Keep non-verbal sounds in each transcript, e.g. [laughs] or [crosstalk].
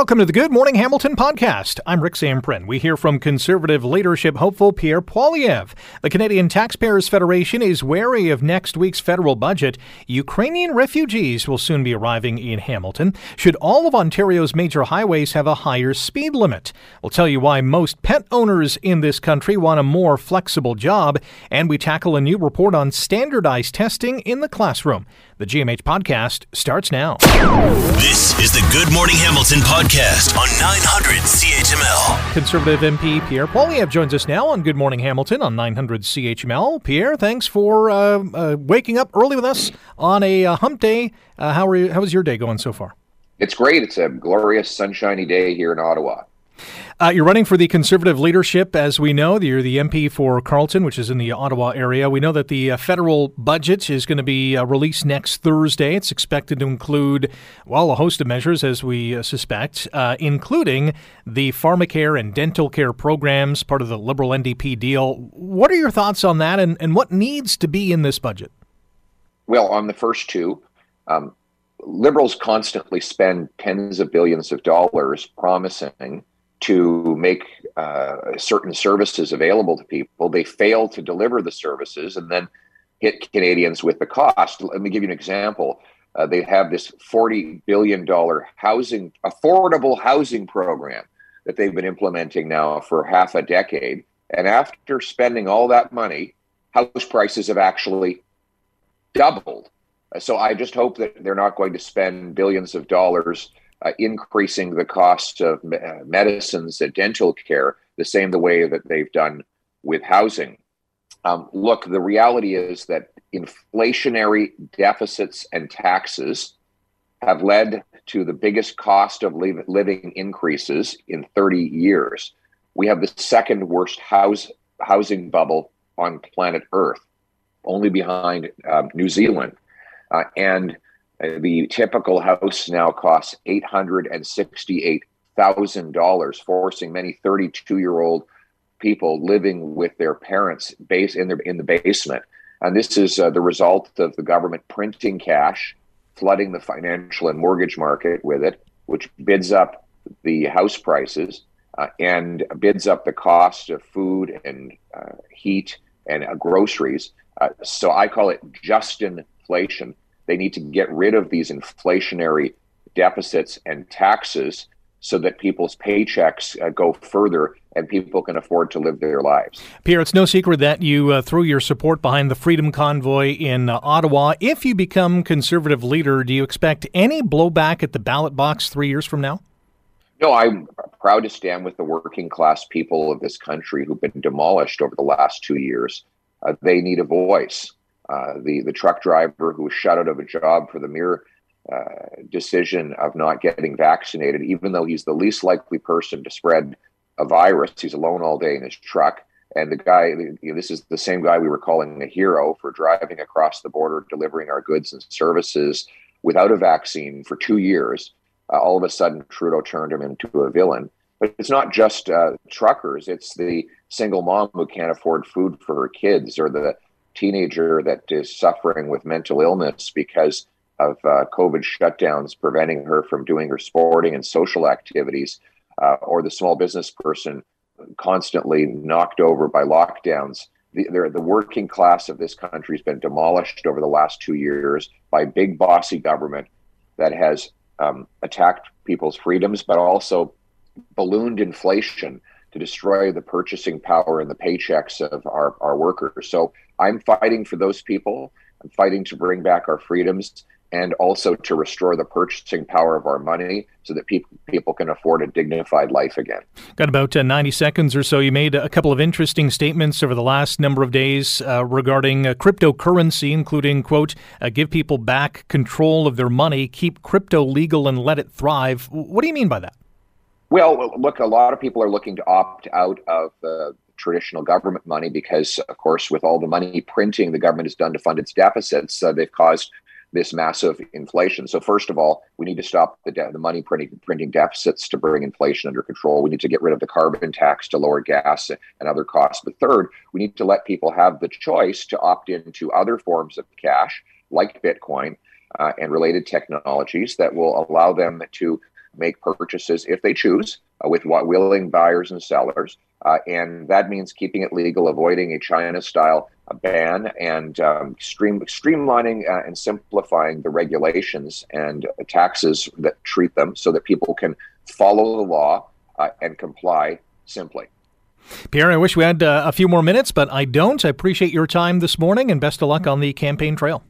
Welcome to the Good Morning Hamilton podcast. I'm Rick Zamperin. We hear from conservative leadership hopeful Pierre Poilievre. The Canadian Taxpayers Federation is wary of next week's federal budget. Ukrainian refugees will soon be arriving in Hamilton. Should all of Ontario's major highways have a higher speed limit? We'll tell you why most pet owners in this country want a more flexible job, and we tackle a new report on standardized testing in the classroom. The GMH podcast starts now. This is the Good Morning Hamilton podcast on 900 CHML. Conservative MP Pierre Poilievre joins us now on Good Morning Hamilton on 900 CHML. Pierre, thanks for uh, uh, waking up early with us on a uh, hump day. Uh, how, are you, how is your day going so far? It's great. It's a glorious, sunshiny day here in Ottawa. Uh, you're running for the Conservative leadership, as we know. You're the MP for Carleton, which is in the Ottawa area. We know that the uh, federal budget is going to be uh, released next Thursday. It's expected to include, well, a host of measures, as we uh, suspect, uh, including the pharmacare and dental care programs, part of the Liberal NDP deal. What are your thoughts on that, and, and what needs to be in this budget? Well, on the first two, um, Liberals constantly spend tens of billions of dollars promising to make uh, certain services available to people. They fail to deliver the services and then hit Canadians with the cost. Let me give you an example. Uh, they have this $40 billion housing, affordable housing program that they've been implementing now for half a decade. And after spending all that money, house prices have actually doubled. So I just hope that they're not going to spend billions of dollars uh, increasing the cost of uh, medicines and dental care the same the way that they've done with housing. Um, look, the reality is that inflationary deficits and taxes have led to the biggest cost of li- living increases in 30 years. We have the second worst house housing bubble on planet Earth, only behind um, New Zealand. Uh, and the typical house now costs $868,000, forcing many 32 year old people living with their parents base in, their, in the basement. And this is uh, the result of the government printing cash, flooding the financial and mortgage market with it, which bids up the house prices uh, and bids up the cost of food and uh, heat and uh, groceries. Uh, so I call it just inflation. They need to get rid of these inflationary deficits and taxes so that people's paychecks uh, go further and people can afford to live their lives. Pierre, it's no secret that you uh, threw your support behind the Freedom Convoy in uh, Ottawa. If you become conservative leader, do you expect any blowback at the ballot box three years from now? No, I'm proud to stand with the working class people of this country who've been demolished over the last two years. Uh, they need a voice. Uh, the the truck driver who was shut out of a job for the mere uh, decision of not getting vaccinated, even though he's the least likely person to spread a virus. He's alone all day in his truck. And the guy, you know, this is the same guy we were calling a hero for driving across the border, delivering our goods and services without a vaccine for two years. Uh, all of a sudden, Trudeau turned him into a villain. But it's not just uh, truckers, it's the single mom who can't afford food for her kids or the teenager that is suffering with mental illness because of uh, COVID shutdowns preventing her from doing her sporting and social activities, uh, or the small business person constantly knocked over by lockdowns. The, the working class of this country has been demolished over the last two years by big bossy government that has um, attacked people's freedoms, but also ballooned inflation to destroy the purchasing power and the paychecks of our, our workers. So I'm fighting for those people. I'm fighting to bring back our freedoms and also to restore the purchasing power of our money so that people people can afford a dignified life again. Got about uh, 90 seconds or so. You made a couple of interesting statements over the last number of days uh, regarding uh, cryptocurrency, including, quote, uh, give people back control of their money, keep crypto legal and let it thrive. What do you mean by that? Well, look, a lot of people are looking to opt out of traditional government money because, of course, with all the money printing the government has done to fund its deficits, uh, they've caused this massive inflation. So, first of all, we need to stop the, de- the money printing, printing deficits to bring inflation under control. We need to get rid of the carbon tax to lower gas and other costs. But third, we need to let people have the choice to opt into other forms of cash, like Bitcoin uh, and related technologies, that will allow them to make purchases if they choose uh, with willing buyers and sellers. Uh, and that means keeping it legal, avoiding a China style ban, and um, stream, streamlining uh, and simplifying the regulations and taxes that treat them so that people can follow the law uh, and comply simply. Pierre, I wish we had uh, a few more minutes, but I don't. I appreciate your time this morning and best of luck on the campaign trail.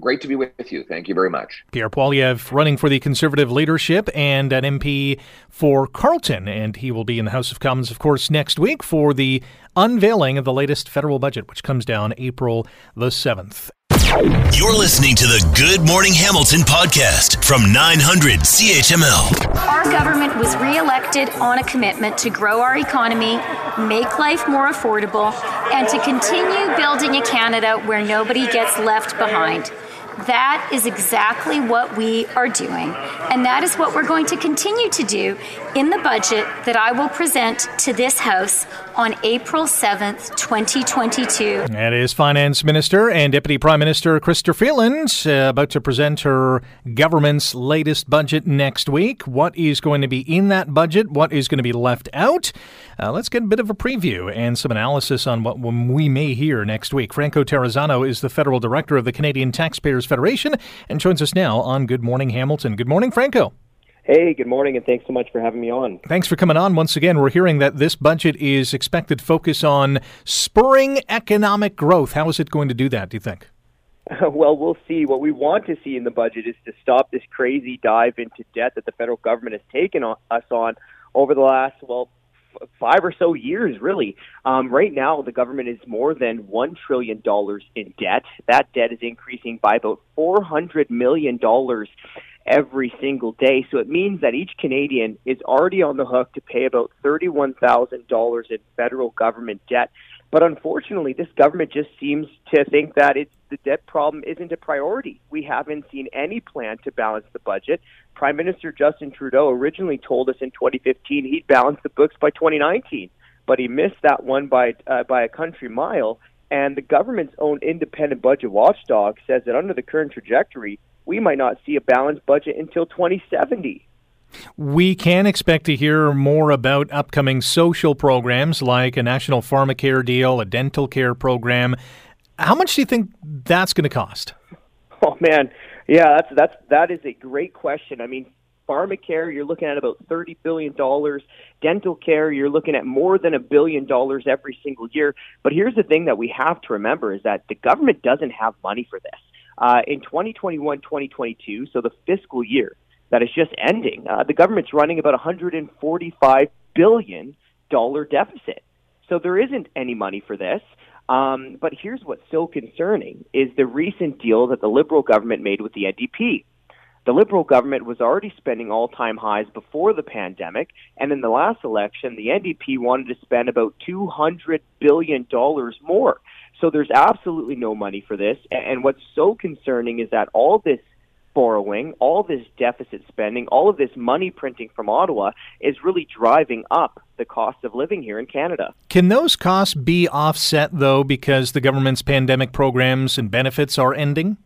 Great to be with you. Thank you very much. Pierre Poilievre running for the Conservative leadership and an MP for Carleton. And he will be in the House of Commons, of course, next week for the unveiling of the latest federal budget, which comes down April the 7th. You're listening to the Good Morning Hamilton podcast from 900 CHML. Our government was reelected on a commitment to grow our economy, make life more affordable, and to continue building a Canada where nobody gets left behind. That is exactly what we are doing. And that is what we're going to continue to do in the budget that I will present to this House on April 7th, 2022. That is Finance Minister and Deputy Prime Minister Chrystia Freeland uh, about to present her government's latest budget next week. What is going to be in that budget? What is going to be left out? Uh, let's get a bit of a preview and some analysis on what we may hear next week. Franco Terrazzano is the federal director of the Canadian Taxpayers Federation and joins us now on Good Morning Hamilton. Good morning, Franco. Hey, good morning, and thanks so much for having me on. Thanks for coming on once again. We're hearing that this budget is expected to focus on spurring economic growth. How is it going to do that, do you think? [laughs] Well, we'll see. What we want to see in the budget is to stop this crazy dive into debt that the federal government has taken us on over the last, well, five or so years, really. Um, right now, the government is more than $1 trillion in debt. That debt is increasing by about $400 million every single day. So it means that each Canadian is already on the hook to pay about $31,000 in federal government debt. But unfortunately, this government just seems to think that it's the debt problem isn't a priority. We haven't seen any plan to balance the budget. Prime Minister Justin Trudeau originally told us in 2015 he'd balance the books by 2019, but he missed that one by uh, by a country mile. And the government's own independent budget watchdog says that under the current trajectory, we might not see a balanced budget until 2070. We can expect to hear more about upcoming social programs like a national pharmacare deal, a dental care program. How much do you think that's going to cost? Oh man, yeah, that's that's that is a great question. I mean, pharmacare, you're looking at about thirty billion dollars. Dental care, you're looking at more than a billion dollars every single year. But here's the thing that we have to remember is that the government doesn't have money for this. Uh, in 2021, 2022, so the fiscal year, that is just ending. Uh, the government's running about 145 billion dollar deficit. So there isn't any money for this. Um, but here's what's so concerning is the recent deal that the Liberal government made with the NDP. The Liberal government was already spending all-time highs before the pandemic, and in the last election, the NDP wanted to spend about 200 billion dollars more. So there's absolutely no money for this. And what's so concerning is that all this borrowing, all this deficit spending, all of this money printing from Ottawa is really driving up the cost of living here in Canada. Can those costs be offset, though, because the government's pandemic programs and benefits are ending?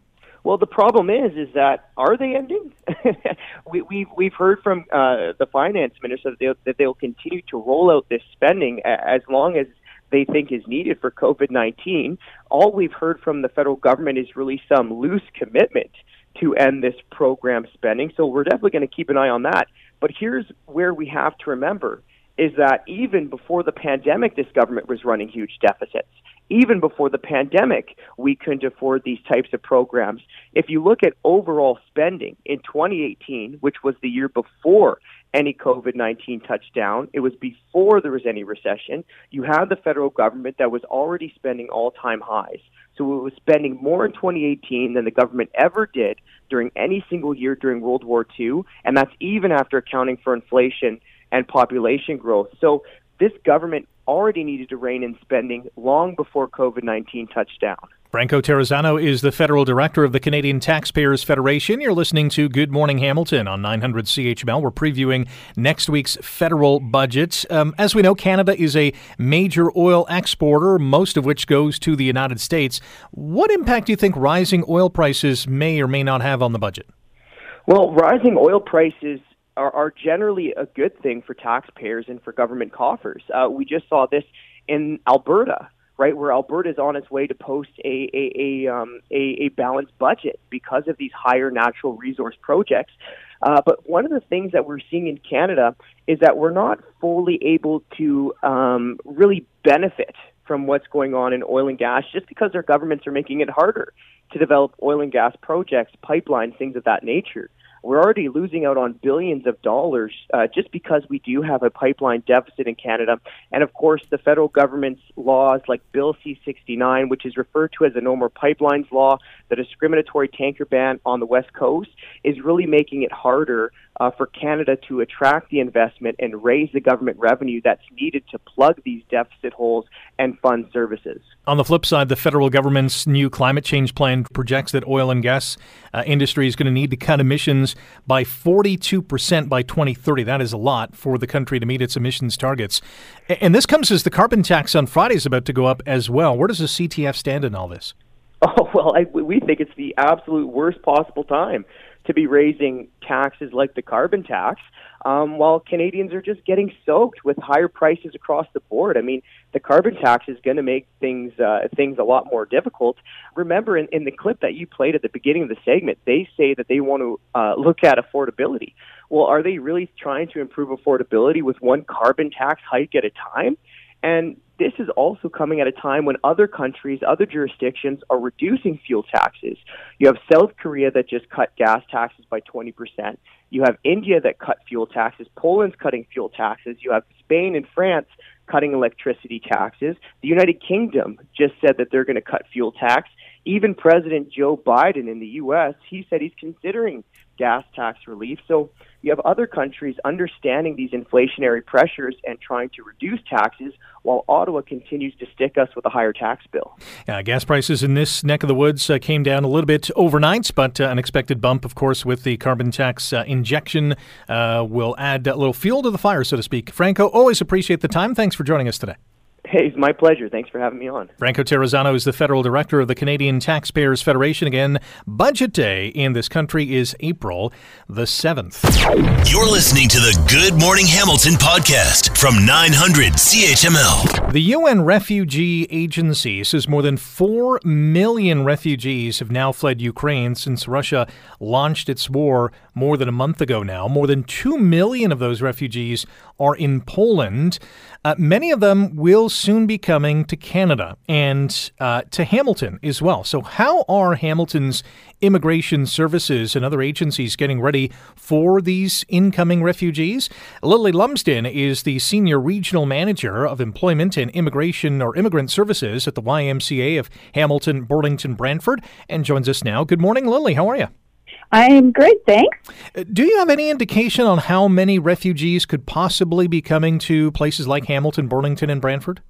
Well, the problem is, is that are they ending? [laughs] we, we've we've heard from uh, the finance minister that they'll, that they'll continue to roll out this spending as long as they think is needed for COVID nineteen. All we've heard from the federal government is really some loose commitment to end this program spending. So we're definitely going to keep an eye on that. But here's where we have to remember is that even before the pandemic, this government was running huge deficits. Even before the pandemic, we couldn't afford these types of programs. If you look at overall spending in 2018, which was the year before any COVID 19 touchdown, it was before there was any recession, you had the federal government that was already spending all time highs. So it was spending more in 2018 than the government ever did during any single year during World War II, and that's even after accounting for inflation and population growth. So this government already needed to rein in spending long before COVID 19 touched down. Franco Terrazzano is the federal director of the Canadian Taxpayers Federation. You're listening to Good Morning Hamilton on 900 CHML. We're previewing next week's federal budget. Um, as we know, Canada is a major oil exporter, most of which goes to the United States. What impact do you think rising oil prices may or may not have on the budget? Well, rising oil prices are, are generally a good thing for taxpayers and for government coffers. Uh, we just saw this in Alberta, right, where Alberta is on its way to post a a a, um, a, a balanced budget because of these higher natural resource projects. Uh, but one of the things that we're seeing in Canada is that we're not fully able to um, really benefit from what's going on in oil and gas just because our governments are making it harder to develop oil and gas projects, pipelines, things of that nature. We're already losing out on billions of dollars uh, just because we do have a pipeline deficit in Canada. And of course, the federal government's laws like Bill C 69, which is referred to as the No More Pipelines Law, the discriminatory tanker ban on the West Coast, is really making it harder uh, for Canada to attract the investment and raise the government revenue that's needed to plug these deficit holes and fund services. On the flip side, the federal government's new climate change plan projects that oil and gas uh, industry is going to need to cut emissions by 42% by 2030. That is a lot for the country to meet its emissions targets. And this comes as the carbon tax on Friday is about to go up as well. Where does the CTF stand in all this? [laughs] Oh, well, I, we think it's the absolute worst possible time to be raising taxes like the carbon tax, um, while Canadians are just getting soaked with higher prices across the board. I mean, the carbon tax is going to make things uh, things a lot more difficult. Remember, in, in the clip that you played at the beginning of the segment, they say that they want to uh, look at affordability. Well, are they really trying to improve affordability with one carbon tax hike at a time? And this is also coming at a time when other countries, other jurisdictions are reducing fuel taxes. You have South Korea that just cut gas taxes by 20%. You have India that cut fuel taxes. Poland's cutting fuel taxes. You have Spain and France cutting electricity taxes. The United Kingdom just said that they're going to cut fuel tax. Even President Joe Biden in the U.S., he said he's considering gas tax relief. So you have other countries understanding these inflationary pressures and trying to reduce taxes while Ottawa continues to stick us with a higher tax bill. Yeah, gas prices in this neck of the woods uh, came down a little bit overnight, but uh, an expected bump, of course, with the carbon tax uh, injection uh, will add a little fuel to the fire, so to speak. Franco, always appreciate the time. Thanks for joining us today. Hey, it's my pleasure. Thanks for having me on. Franco Terrazzano is the federal director of the Canadian Taxpayers Federation. Again, budget day in this country is April the 7th. You're listening to the Good Morning Hamilton podcast from 900 CHML. The UN Refugee Agency says more than 4 million refugees have now fled Ukraine since Russia launched its war more than a month ago now. More than 2 million of those refugees are in Poland. Uh, many of them will soon be coming to Canada and uh, to Hamilton as well. So, how are Hamilton's immigration services and other agencies getting ready for these incoming refugees? Lily Lumsden is the senior regional manager of employment and immigration or immigrant services at the YMCA of Hamilton, Burlington, Brantford, and joins us now. Good morning, Lily. How are you? I'm great, thanks. Uh, do you have any indication on how many refugees could possibly be coming to places like Hamilton, Burlington, and Brantford?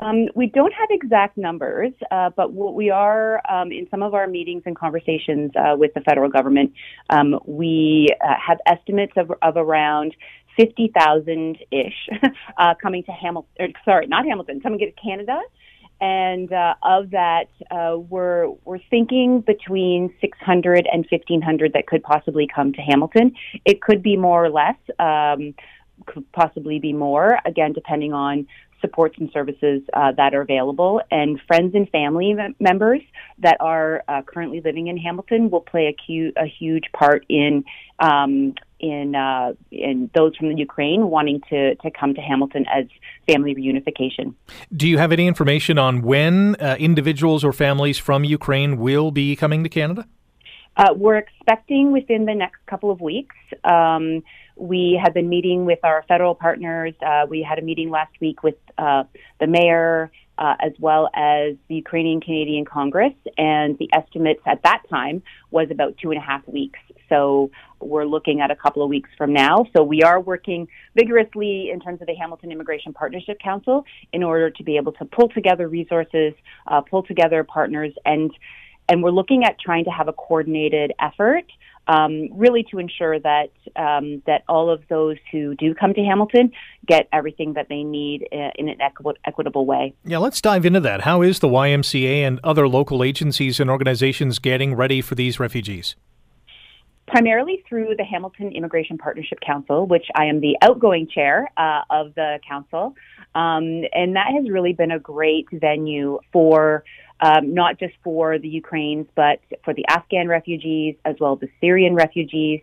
Um, we don't have exact numbers, uh, but what we are um, in some of our meetings and conversations uh, with the federal government, um, we uh, have estimates of, of around 50,000 ish [laughs] uh, coming to Hamilton, sorry, not Hamilton, coming to Canada and uh, of that, uh, we're we're thinking between 600 and 1500 that could possibly come to Hamilton. It could be more or less, um, could possibly be more. Again, depending on supports and services uh, that are available, and friends and family members that are uh, currently living in Hamilton will play a, cu- a huge part in um, in uh, in those from the Ukraine wanting to to come to Hamilton as family reunification. Do you have any information on when uh, individuals or families from Ukraine will be coming to Canada? Uh, we're expecting within the next couple of weeks. Um, we have been meeting with our federal partners. Uh, we had a meeting last week with uh, the mayor, uh, as well as the Ukrainian Canadian Congress, and the estimates at that time was about two and a half weeks. So we're looking at a couple of weeks from now. So we are working vigorously in terms of the Hamilton Immigration Partnership Council in order to be able to pull together resources, uh, pull together partners, and and we're looking at trying to have a coordinated effort um, really to ensure that um, that all of those who do come to Hamilton get everything that they need uh, in an equi- equitable way. Yeah, let's dive into that. How is the YMCA and other local agencies and organizations getting ready for these refugees? Primarily through the Hamilton Immigration Partnership Council, which I am the outgoing chair uh, of the council. Um, and that has really been a great venue for um, not just for the Ukrainians, but for the Afghan refugees as well as the Syrian refugees.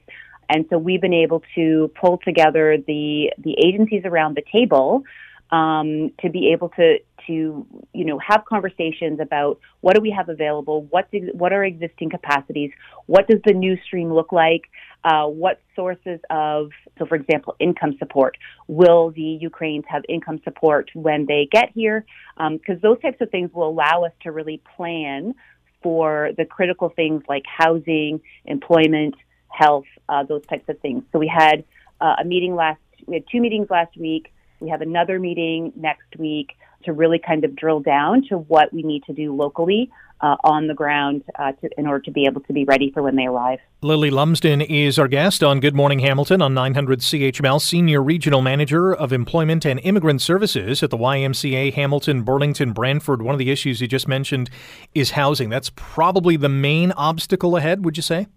And so we've been able to pull together the the agencies around the table um, to be able to to you know have conversations about what do we have available, what do, what are existing capacities, what does the new stream look like, uh, what sources of so for example income support. Will the Ukrainians have income support when they get here? Because um, those types of things will allow us to really plan for the critical things like housing, employment, health, uh, those types of things. So we had uh, a meeting last we had two meetings last week we have another meeting next week to really kind of drill down to what we need to do locally uh, on the ground uh, to, in order to be able to be ready for when they arrive. Lily Lumsden is our guest on Good Morning Hamilton on 900 CHML, Senior Regional Manager of Employment and Immigrant Services at the YMCA Hamilton, Burlington, Brantford. One of the issues you just mentioned is housing. That's probably the main obstacle ahead, would you say?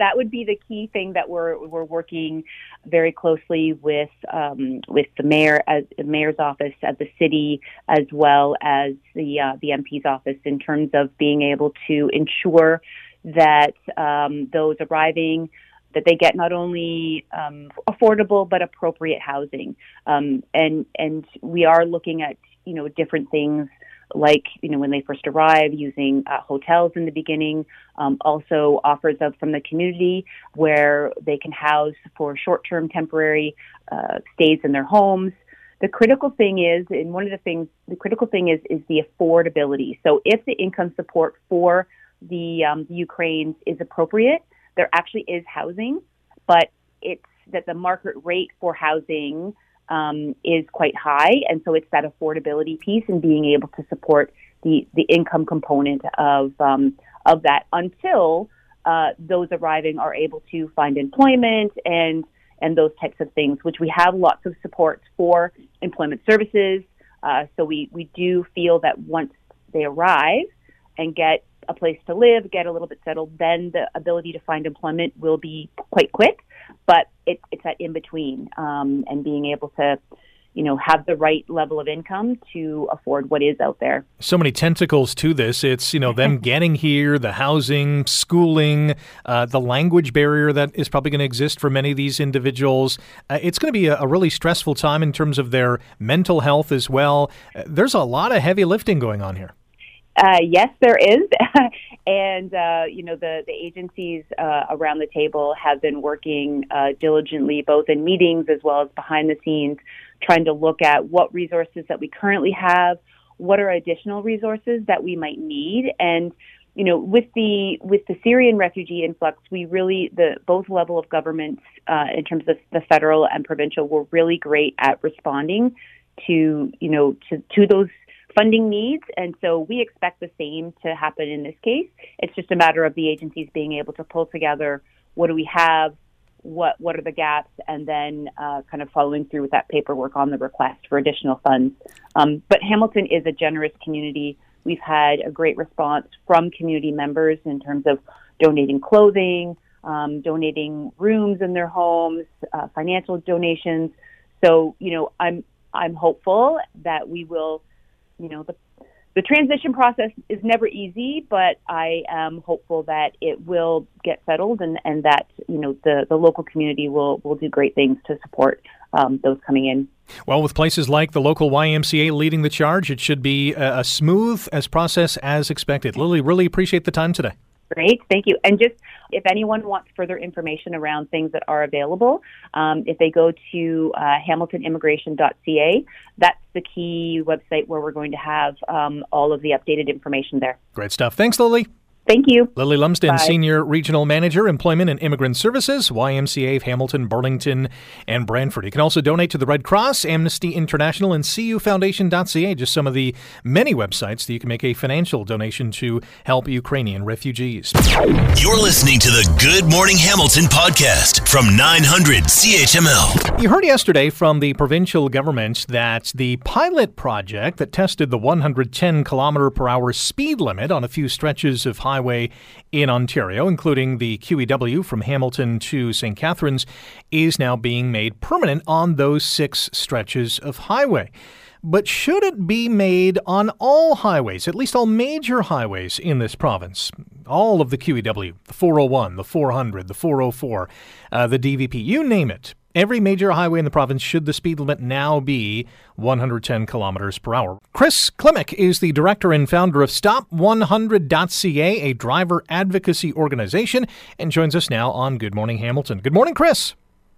That would be the key thing that we're we're working very closely with um, with the mayor as the mayor's office at the city as well as the uh, the MP's office in terms of being able to ensure that um, those arriving that they get not only um, affordable but appropriate housing. Um, and and we are looking at you know different things like you know when they first arrive, using uh, hotels in the beginning. Um, also offers of from the community where they can house for short-term, temporary uh, stays in their homes. The critical thing is, and one of the things, the critical thing is is the affordability. So if the income support for the, um, the Ukrainians is appropriate, there actually is housing, but it's that the market rate for housing um, is quite high, and so it's that affordability piece and being able to support the the income component of um, of that until uh, those arriving are able to find employment and and those types of things, which we have lots of support for employment services. Uh, so we we do feel that once they arrive and get a place to live, get a little bit settled, then the ability to find employment will be quite quick but it, it's that in between um, and being able to you know have the right level of income to afford what is out there. So many tentacles to this. It's you know them [laughs] getting here the housing schooling uh, the language barrier that is probably going to exist for many of these individuals. Uh, it's going to be a, a, really stressful time in terms of their mental health as well. Uh, there's a lot of heavy lifting going on here uh, yes, there is, [laughs] and uh, you know the the agencies uh, around the table have been working uh, diligently, both in meetings as well as behind the scenes, trying to look at what resources that we currently have, what are additional resources that we might need, and you know with the with the Syrian refugee influx, we really the both level of governments uh, in terms of the federal and provincial were really great at responding to you know to to those funding needs. And so we expect the same to happen in this case. It's just a matter of the agencies being able to pull together what do we have, what what are the gaps, and then uh, kind of following through with that paperwork on the request for additional funds. Um, but Hamilton is a generous community. We've had a great response from community members in terms of donating clothing, um, donating rooms in their homes, uh, financial donations. So you know, I'm I'm hopeful that we will you know, the the transition process is never easy, but I am hopeful that it will get settled and, and that you know the, the local community will, will do great things to support um, those coming in. Well, with places like the local YMCA leading the charge, it should be a, a smooth as process as expected. Lily, really appreciate the time today. Great, thank you. And just if anyone wants further information around things that are available, um, if they go to uh, hamiltonimmigration.ca, that's the key website where we're going to have um, all of the updated information there. Great stuff. Thanks, Lily. Thank you. Lily Lumsden, Bye. Senior Regional Manager, Employment and Immigrant Services, YMCA of Hamilton, Burlington, and Brantford. You can also donate to the Red Cross, Amnesty International, and CUFoundation.ca, just some of the many websites that you can make a financial donation to help Ukrainian refugees. You're listening to the Good Morning Hamilton podcast from 900 CHML. You heard yesterday from the provincial government that the pilot project that tested the 110 kilometer per hour speed limit on a few stretches of highway highway in Ontario, including the QEW from Hamilton to St. Catharines, is now being made permanent on those six stretches of highway. But should it be made on all highways, at least all major highways in this province? All of the QEW, the 401, the 400, the 404, uh, the DVP, you name it. Every major highway in the province should the speed limit now be 110 kilometers per hour. Chris Klimek is the director and founder of Stop100.ca, a driver advocacy organization, and joins us now on Good Morning Hamilton. Good morning, Chris.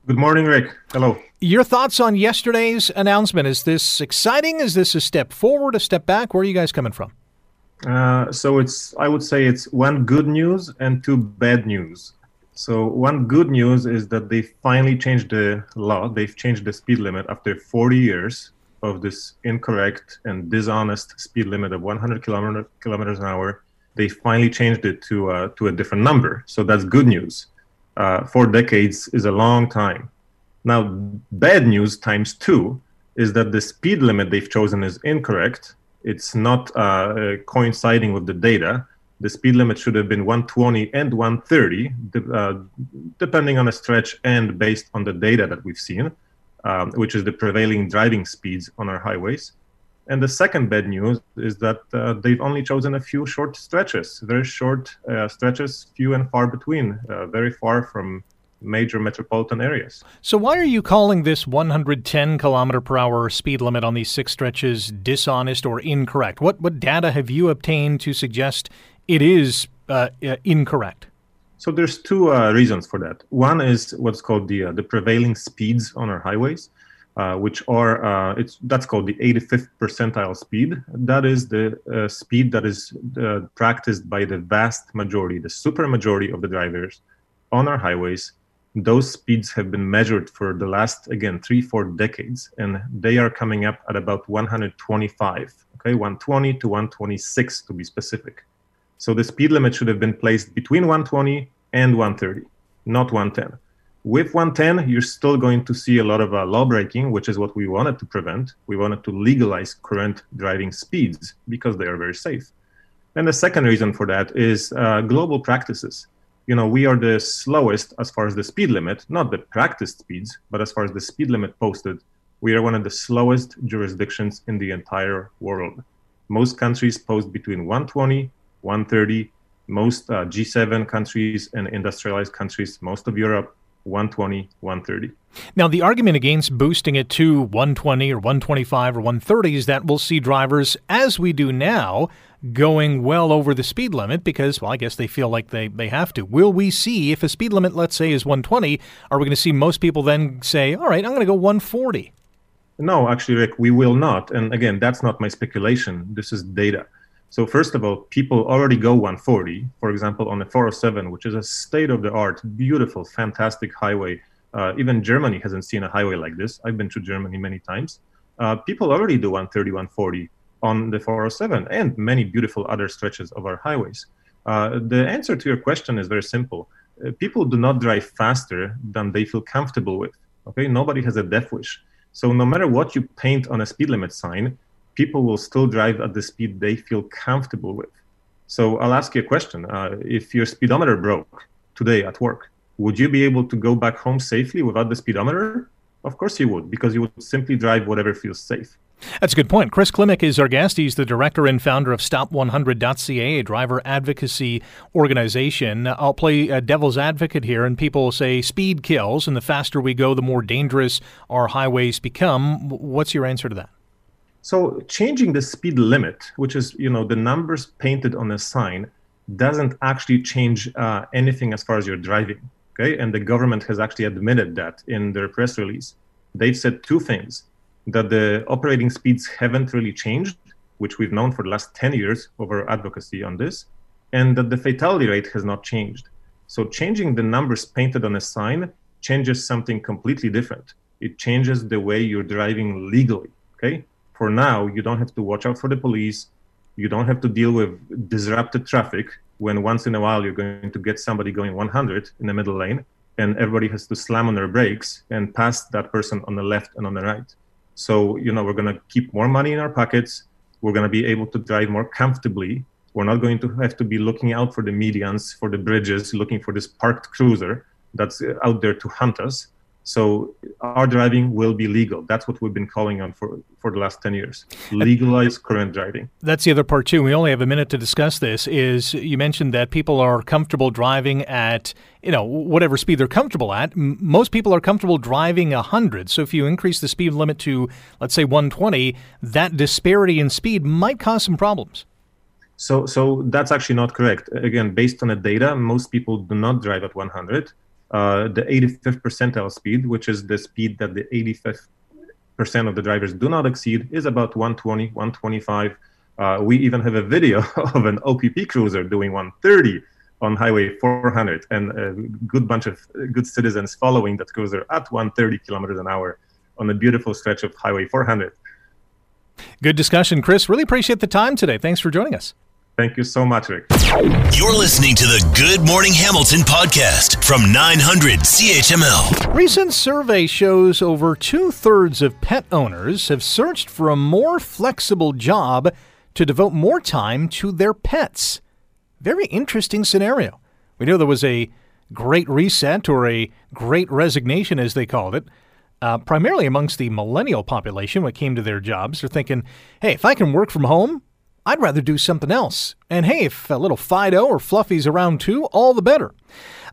Good morning, Rick. Hello. Your thoughts on yesterday's announcement? Is this exciting? Is this a step forward, a step back? Where are you guys coming from? Uh, so it's, I would say it's one good news and two bad news. So one good news is that they finally changed the law. They've changed the speed limit after 40 years of this incorrect and dishonest speed limit of 100 kilometer, kilometers an hour. They finally changed it to uh, to a different number. So that's good news uh, four decades is a long time. Now, bad news times two is that the speed limit they've chosen is incorrect. It's not uh, coinciding with the data. The speed limit should have been 120 and 130, uh, depending on a stretch and based on the data that we've seen, um, which is the prevailing driving speeds on our highways. And the second bad news is that uh, they've only chosen a few short stretches, very short uh, stretches, few and far between, uh, very far from major metropolitan areas. So, why are you calling this 110 kilometer per hour speed limit on these six stretches dishonest or incorrect? What what data have you obtained to suggest it is uh, uh, incorrect? So, there's two uh, reasons for that. One is what's called the the prevailing speeds on our highways uh, which are uh, it's that's called the 85th percentile speed. That is the uh, speed that is uh, practiced by the vast majority, the super majority of the drivers on our highways. Those speeds have been measured for the last again three four decades, and they are coming up at about 125. Okay, 120 to 126 to be specific. So the speed limit should have been placed between 120 and 130, not 110 with 110, you're still going to see a lot of uh, law breaking, which is what we wanted to prevent. We wanted to legalize current driving speeds because they are very safe. And the second reason for that is uh, global practices. You know, we are the slowest as far as the speed limit, not the practiced speeds, but as far as the speed limit posted, we are one of the slowest jurisdictions in the entire world. Most countries post between 120, 130. Most uh, G7 countries and industrialized countries, most of Europe, 120, 130. Now, the argument against boosting it to 120 or 125 or 130 is that we'll see drivers, as we do now, going well over the speed limit because, well, I guess they feel like they, they have to. Will we see, if a speed limit, let's say, is 120, are we going to see most people then say, all right, I'm going to go 140? No, actually, Rick, we will not. And again, that's not my speculation. This is data. So first of all, people already go 140, for example, on the 407, which is a state-of-the-art, beautiful, fantastic highway. Uh, even Germany hasn't seen a highway like this. I've been to Germany many times. Uh, people already do 130, 140 on the 407 and many beautiful other stretches of our highways. Uh, the answer to your question is very simple. Uh, people do not drive faster than they feel comfortable with. Okay, nobody has a death wish. So no matter what you paint on a speed limit sign, people will still drive at the speed they feel comfortable with. So I'll ask you a question. Uh, if your speedometer broke today at work, would you be able to go back home safely without the speedometer? Of course you would, because you would simply drive whatever feels safe. That's a good point. Chris Klimek is our guest. He's the director and founder of Stop100.ca, a driver advocacy organization. I'll play a devil's advocate here, and people say speed kills, and the faster we go, the more dangerous our highways become. What's your answer to that? So changing the speed limit, which is you know the numbers painted on a sign, doesn't actually change uh, anything as far as you're driving. Okay, and the government has actually admitted that in their press release. They've said two things: that the operating speeds haven't really changed, which we've known for the last 10 years of our advocacy on this, and that the fatality rate has not changed. So changing the numbers painted on a sign changes something completely different. It changes the way you're driving legally. Okay, for now, you don't have to watch out for the police. You don't have to deal with disrupted traffic when once in a while you're going to get somebody going 100 in the middle lane and everybody has to slam on their brakes and pass that person on the left and on the right. So, you know, we're going to keep more money in our pockets. We're going to be able to drive more comfortably We're not going to have to be looking out for the medians, for the bridges, looking for this parked cruiser that's out there to hunt us. So our driving will be legal. That's what we've been calling on for, for the last 10 years. Legalize current driving. That's the other part too. We only have a minute to discuss this is you mentioned that people are comfortable driving at, you know, whatever speed they're comfortable at. Most people are comfortable driving 100. So if you increase the speed limit to let's say 120, that disparity in speed might cause some problems. So so that's actually not correct. Again, based on the data, most people do not drive at 100 uh, the 85th percentile speed, which is the speed that the 85th percent of the drivers do not exceed, is about 120, 125. Uh, we even have a video [laughs] of an OPP cruiser doing 130 on Highway 400, and a good bunch of good citizens following that cruiser at 130 kilometers an hour on a beautiful stretch of Highway 400. Good discussion, Chris. Really appreciate the time today. Thanks for joining us. Thank you so much, Rick. You're listening to the Good Morning Hamilton podcast from 900 CHML. Recent survey shows over two thirds of pet owners have searched for a more flexible job to devote more time to their pets. Very interesting scenario. We know there was a great reset or a great resignation, as they called it. Uh, primarily amongst the millennial population when it came to their jobs. They're thinking, hey, if I can work from home, I'd rather do something else. And hey, if a little Fido or Fluffy's around too, all the better.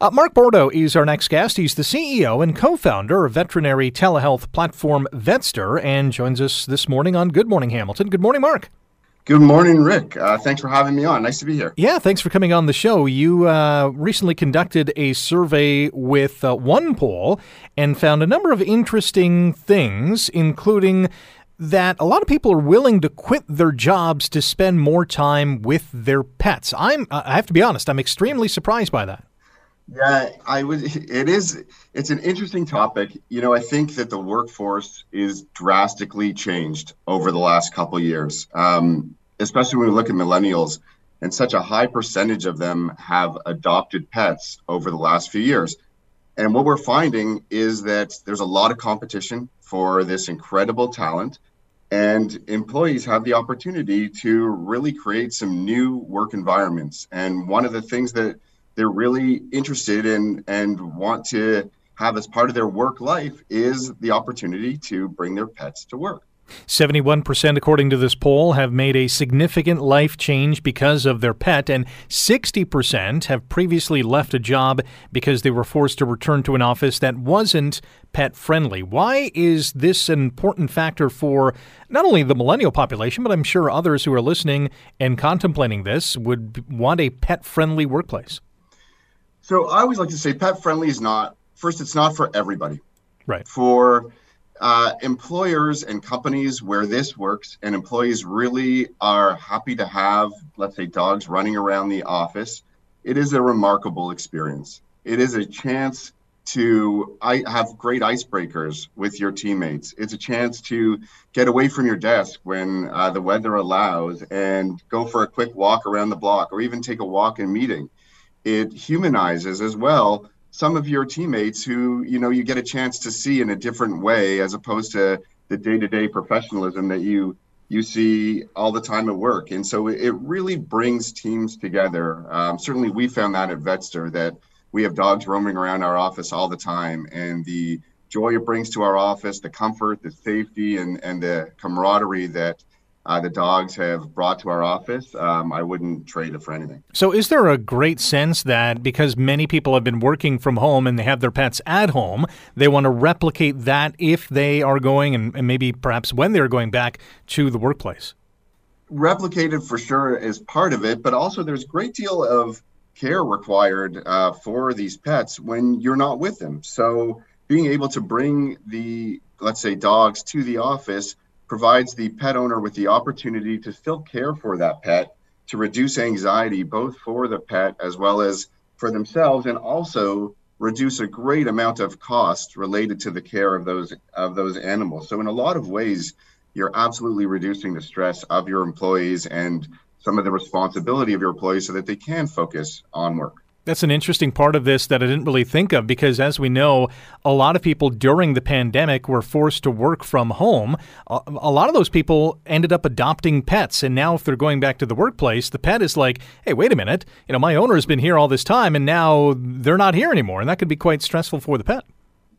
Uh, Mark Bordo is our next guest. He's the CEO and co founder of veterinary telehealth platform Vetster and joins us this morning on Good Morning Hamilton. Good morning, Mark. Good morning, Rick. Uh, thanks for having me on. Nice to be here. Yeah, thanks for coming on the show. You uh, recently conducted a survey with uh, OnePoll and found a number of interesting things, including that a lot of people are willing to quit their jobs to spend more time with their pets. I'm I have to be honest, I'm extremely surprised by that. Yeah, I would it is it's an interesting topic. You know, I think that the workforce is drastically changed over the last couple years. Um, especially when we look at millennials and such a high percentage of them have adopted pets over the last few years. And what we're finding is that there's a lot of competition for this incredible talent and employees have the opportunity to really create some new work environments. And one of the things that they're really interested in and want to have as part of their work life is the opportunity to bring their pets to work 71%, according to this poll, have made a significant life change because of their pet, and 60% have previously left a job because they were forced to return to an office that wasn't pet friendly. Why is this an important factor for not only the millennial population, but I'm sure others who are listening and contemplating this would want a pet friendly workplace? So I always like to say pet friendly is not, first, it's not for everybody. Right. For uh, employers and companies where this works and employees really are happy to have, let's say, dogs running around the office, it is a remarkable experience. It is a chance to I have great icebreakers with your teammates. It's a chance to get away from your desk when uh, the weather allows and go for a quick walk around the block or even take a walk in meeting. It humanizes as well some of your teammates who you know you get a chance to see in a different way as opposed to the day-to-day professionalism that you you see all the time at work. And so it really brings teams together. Um, certainly we found that at vetster that we have dogs roaming around our office all the time and the joy it brings to our office the comfort the safety and and the camaraderie that uh, the dogs have brought to our office, um, I wouldn't trade it for anything. So, is there a great sense that because many people have been working from home and they have their pets at home, they want to replicate that if they are going and, and maybe perhaps when they're going back to the workplace? Replicated for sure is part of it, but also there's a great deal of care required uh, for these pets when you're not with them. So, being able to bring the, let's say, dogs to the office provides the pet owner with the opportunity to still care for that pet to reduce anxiety both for the pet as well as for themselves and also reduce a great amount of cost related to the care of those of those animals. So in a lot of ways you're absolutely reducing the stress of your employees and some of the responsibility of your employees so that they can focus on work That's an interesting part of this that I didn't really think of because, as we know, a lot of people during the pandemic were forced to work from home. A lot of those people ended up adopting pets. And now, if they're going back to the workplace, the pet is like, hey, wait a minute, you know, my owner has been here all this time and now they're not here anymore. And that could be quite stressful for the pet.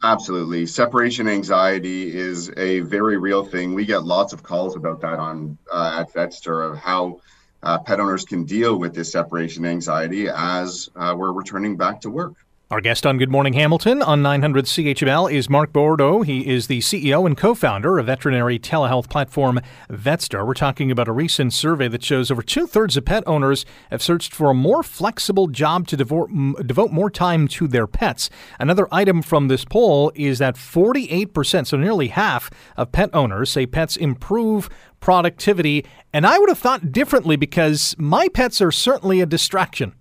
Absolutely. Separation anxiety is a very real thing. We get lots of calls about that on uh, at Vetster of how uh, pet owners can deal with this separation anxiety as uh, we're returning back to work. Our guest on Good Morning Hamilton on 900 CHML is Mark Bordo. He is the CEO and co founder of veterinary telehealth platform Vetster. We're talking about a recent survey that shows over two thirds of pet owners have searched for a more flexible job to devote, devote more time to their pets. Another item from this poll is that 48%, so nearly half of pet owners, say pets improve productivity. And I would have thought differently because my pets are certainly a distraction.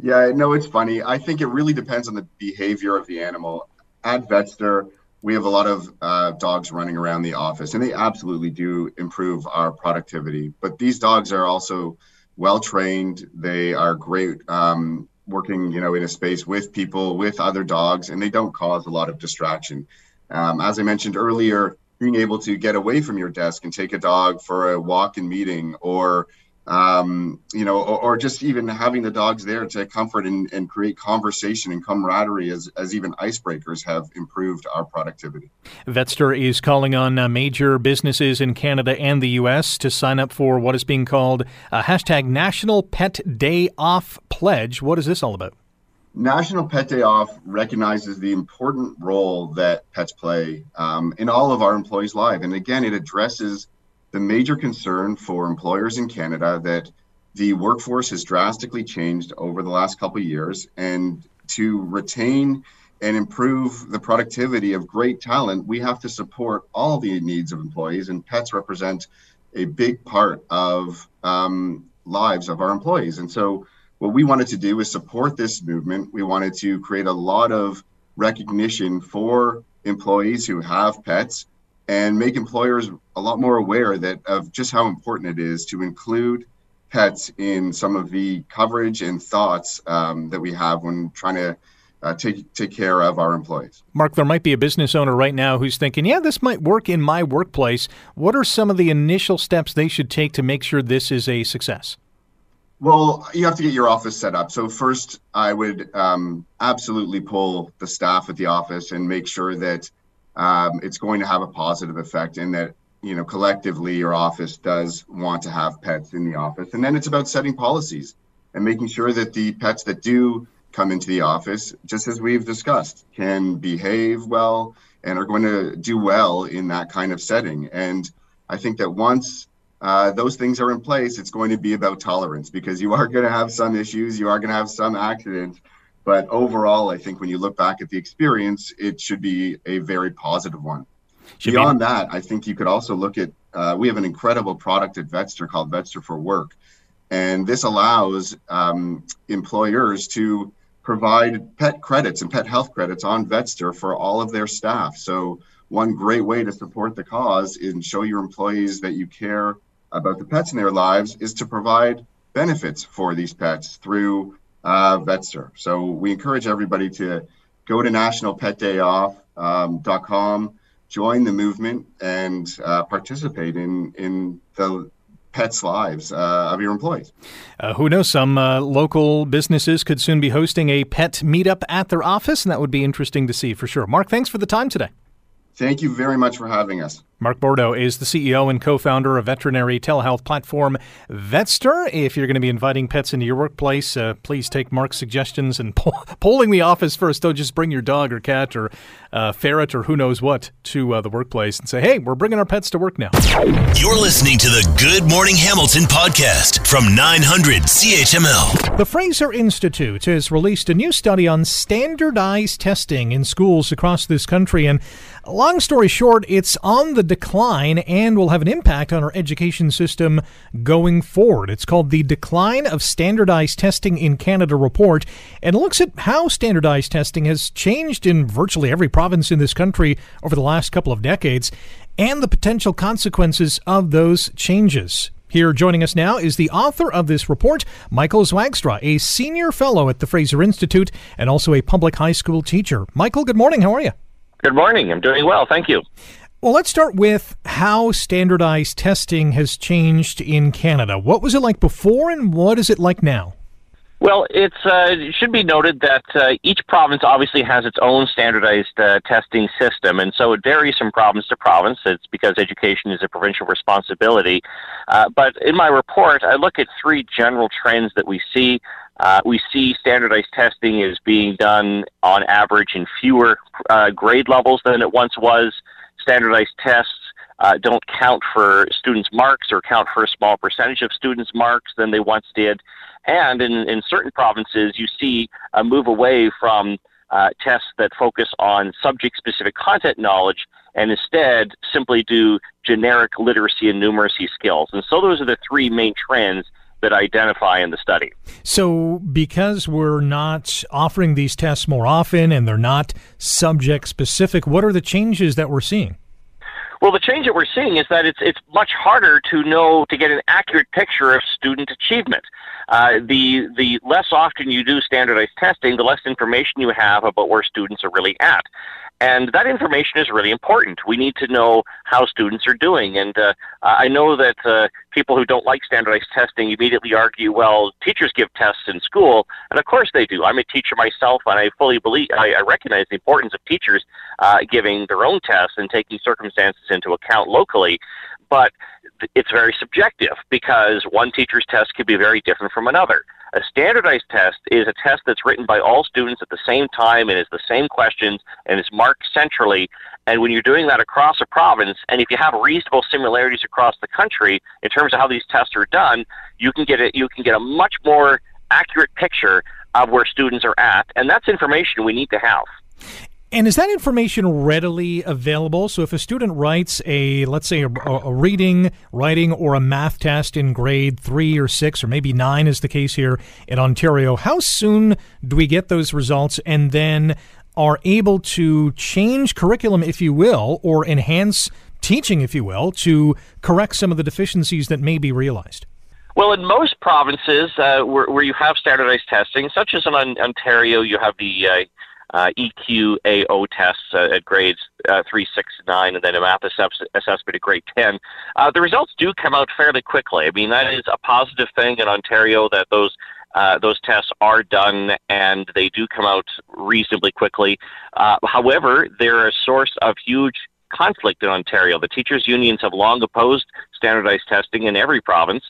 Yeah, no, it's funny. I think it really depends on the behavior of the animal. At Vetster, we have a lot of uh, dogs running around the office, and they absolutely do improve our productivity. But these dogs are also well trained. They are great um, working, you know, in a space with people, with other dogs, and they don't cause a lot of distraction. Um, as I mentioned earlier, being able to get away from your desk and take a dog for a walk in meeting or um, you know, or, or, just even having the dogs there to comfort and, and create conversation and camaraderie as, as even icebreakers have improved our productivity. Vetster is calling on uh, major businesses in Canada and the U.S. to sign up for what is being called a hashtag National Pet Day Off Pledge. What is this all about? National Pet Day Off recognizes the important role that pets play um, in all of our employees' lives. And again, it addresses the major concern for employers in Canada that the workforce has drastically changed over the last couple of years, and to retain and improve the productivity of great talent, we have to support all the needs of employees, and pets represent a big part of um, lives of our employees. And so, what we wanted to do is support this movement. We wanted to create a lot of recognition for employees who have pets and make employers a lot more aware that of just how important it is to include pets in some of the coverage and thoughts um, that we have when trying to uh, take take care of our employees. Mark, there might be a business owner right now who's thinking, "Yeah, this might work in my workplace." What are some of the initial steps they should take to make sure this is a success? Well, you have to get your office set up. So first, I would um, absolutely pull the staff at the office and make sure that um, it's going to have a positive effect in that you know collectively your office does want to have pets in the office. And then it's about setting policies and making sure that the pets that do come into the office just as we've discussed can behave well and are going to do well in that kind of setting. And i think that once uh, those things are in place it's going to be about tolerance because you are going to have some issues you are going to have some accidents but overall, I think when you look back at the experience, it should be a very positive one. Should Beyond be. that, I think you could also look at uh, we have an incredible product at Vetster called Vetster for Work. And this allows um, employers to provide pet credits and pet health credits on Vetster for all of their staff. So, one great way to support the cause and show your employees that you care about the pets in their lives is to provide benefits for these pets through uh, Vetster. So we encourage everybody to go to nationalpetdayoff.com, um, join the movement, and uh, participate in in the pets' lives uh, of your employees. Uh, who knows? Some uh, local businesses could soon be hosting a pet meetup at their office, and that would be interesting to see for sure. Mark, thanks for the time today. Thank you very much for having us. Mark Bordo is the CEO and co founder of veterinary telehealth platform Vetster. If you're going to be inviting pets into your workplace, uh, please take Mark's suggestions and po- [laughs] polling the office first. Don't just bring your dog or cat or uh, ferret or who knows what to uh, the workplace and say, hey, we're bringing our pets to work now. You're listening to the Good Morning Hamilton podcast from 900 CHML. The Fraser Institute has released a new study on standardized testing in schools across this country. And long story short, it's on the decline and will have an impact on our education system going forward. It's called the Decline of Standardized Testing in Canada report, and looks at how standardized testing has changed in virtually every province in this country over the last couple of decades and the potential consequences of those changes. Here joining us now is the author of this report, Michael Zwaagstra, a senior fellow at the Fraser Institute and also a public high school teacher. Michael, good morning. How are you? Good morning. I'm doing well. Thank you. Well, let's start with how standardized testing has changed in Canada. What was it like before and what is it like now? Well, it's, uh, it should be noted that uh, each province obviously has its own standardized uh, testing system, and so it varies from province to province. It's because education is a provincial responsibility. Uh, but in my report, I look at three general trends that we see. Uh, we see standardized testing is being done on average in fewer uh, grade levels than it once was standardized tests uh, don't count for students' marks or count for a small percentage of students' marks than they once did. And in, in certain provinces, you see a move away from uh, tests that focus on subject specific content knowledge and instead simply do generic literacy and numeracy skills. And so those are the three main trends that identify in the study. So, because we're not offering these tests more often and they're not subject specific, what are the changes that we're seeing? Well, the change that we're seeing is that it's it's much harder to know to get an accurate picture of student achievement. Uh, the the less often you do standardized testing, the less information you have about where students are really at. And that information is really important. We need to know how students are doing. And uh, I know that uh, people who don't like standardized testing immediately argue, well, teachers give tests in school. And of course they do. I'm a teacher myself, and I fully believe, I, I recognize the importance of teachers uh, giving their own tests and taking circumstances into account locally. But it's very subjective because one teacher's test could be very different from another. A standardized test is a test that's written by all students at the same time and is the same questions and is marked centrally. And when you're doing that across a province, and if you have reasonable similarities across the country in terms of how these tests are done, you can get. You can get a much more accurate picture of where students are at, and that's information we need to have. And is that information readily available? So if a student writes a, let's say, a, a, reading, writing, or a math test in grade three or six, or maybe nine is the case here in Ontario, how soon do we get those results and then are able to change curriculum, if you will, or enhance teaching, if you will, to correct some of the deficiencies that may be realized? Well, in most provinces uh, where, where, you have standardized testing, such as in Ontario, you have the uh, uh, EQAO tests uh, at grades uh, 3, 6, 9, and then a math assessment at grade 10. Uh, the results do come out fairly quickly. I mean, that is a positive thing in Ontario that those uh, those tests are done and they do come out reasonably quickly. Uh, however, they're a source of huge conflict in Ontario. The teachers' unions have long opposed standardized testing in every province,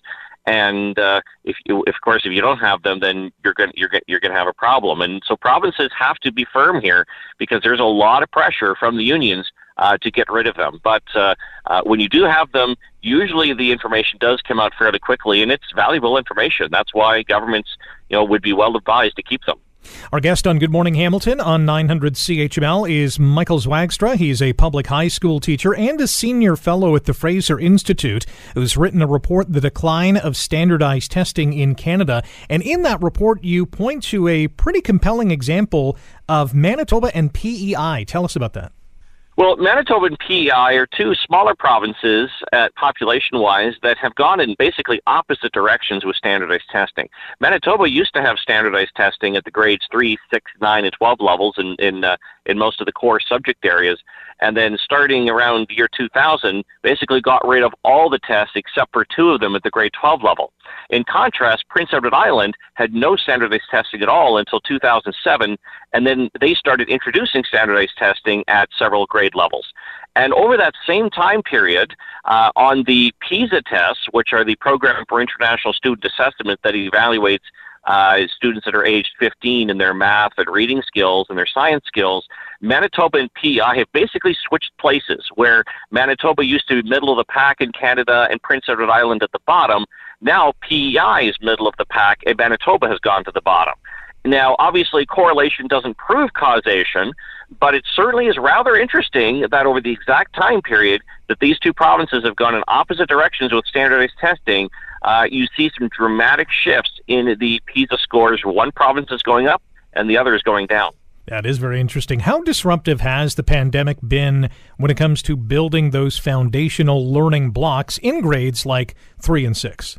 and uh, if you, of course, if you don't have them, then you're going you're you're going to have a problem. And so provinces have to be firm here because there's a lot of pressure from the unions uh, to get rid of them. But uh, uh, when you do have them, usually the information does come out fairly quickly, and it's valuable information. That's why governments, you know, would be well advised to keep them. Our guest on Good Morning Hamilton on 900 CHML is Michael Zwaagstra. He's a public high school teacher and a senior fellow at the Fraser Institute who's written a report, The Decline of Standardized Testing in Canada. And in that report, you point to a pretty compelling example of Manitoba and PEI. Tell us about that. Well, Manitoba and PEI are two smaller provinces, uh, population wise, that have gone in basically opposite directions with standardized testing. Manitoba used to have standardized testing at the grades 3, 6, 9, and 12 levels in, in, uh, in most of the core subject areas and then starting around year 2000, basically got rid of all the tests except for two of them at the grade 12 level. In contrast, Prince Edward Island had no standardized testing at all until 2007, and then they started introducing standardized testing at several grade levels. And over that same time period, uh, on the PISA tests, which are the Program for International Student Assessment that evaluates uh, students that are aged 15 in their math and reading skills and their science skills, Manitoba and PEI have basically switched places where Manitoba used to be middle of the pack in Canada and Prince Edward Island at the bottom. Now PEI is middle of the pack and Manitoba has gone to the bottom. Now, obviously, correlation doesn't prove causation, but it certainly is rather interesting that over the exact time period that these two provinces have gone in opposite directions with standardized testing, uh, you see some dramatic shifts in the PISA scores. One province is going up and the other is going down. That is very interesting. How disruptive has the pandemic been when it comes to building those foundational learning blocks in grades like three and six?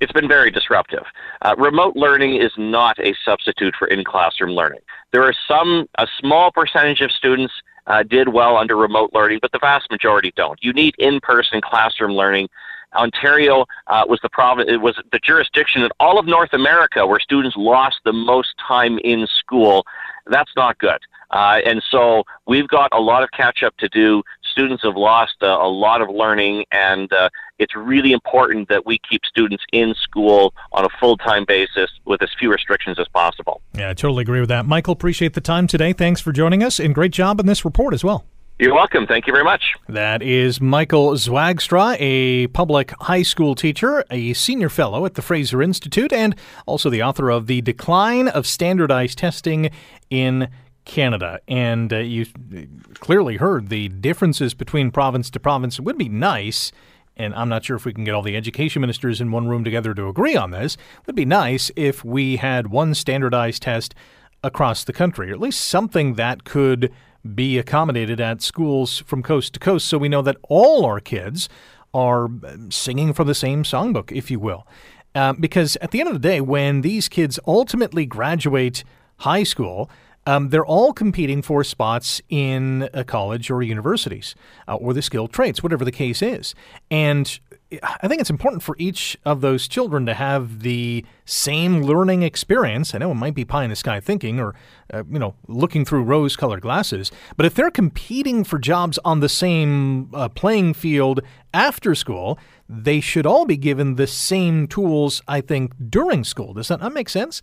It's been very disruptive. Uh, remote learning is not a substitute for in classroom learning. There are some, a small percentage of students uh, did well under remote learning, but the vast majority don't. You need in person classroom learning. Ontario uh, was the province, it was the jurisdiction in all of North America where students lost the most time in school. That's not good. Uh, and so we've got a lot of catch up to do. Students have lost uh, a lot of learning, and uh, it's really important that we keep students in school on a full time basis with as few restrictions as possible. Yeah, I totally agree with that. Michael, appreciate the time today. Thanks for joining us, and great job in this report as well. You're welcome. Thank you very much. That is Michael Zwaagstra, a public high school teacher, a senior fellow at the Fraser Institute, and also the author of The Decline of Standardized Testing in Canada. And uh, you clearly heard the differences between province to province. It would be nice. And I'm not sure if we can get all the education ministers in one room together to agree on this. It would be nice if we had one standardized test across the country, or at least something that could be accommodated at schools from coast to coast so we know that all our kids are singing from the same songbook, if you will. Uh, because at the end of the day, when these kids ultimately graduate high school, um, they're all competing for spots in a college or universities uh, or the skilled trades, whatever the case is. And I think it's important for each of those children to have the same learning experience. I know it might be pie in the sky thinking or, uh, you know, looking through rose colored glasses, but if they're competing for jobs on the same uh, playing field after school, they should all be given the same tools, I think, during school. Does that not make sense?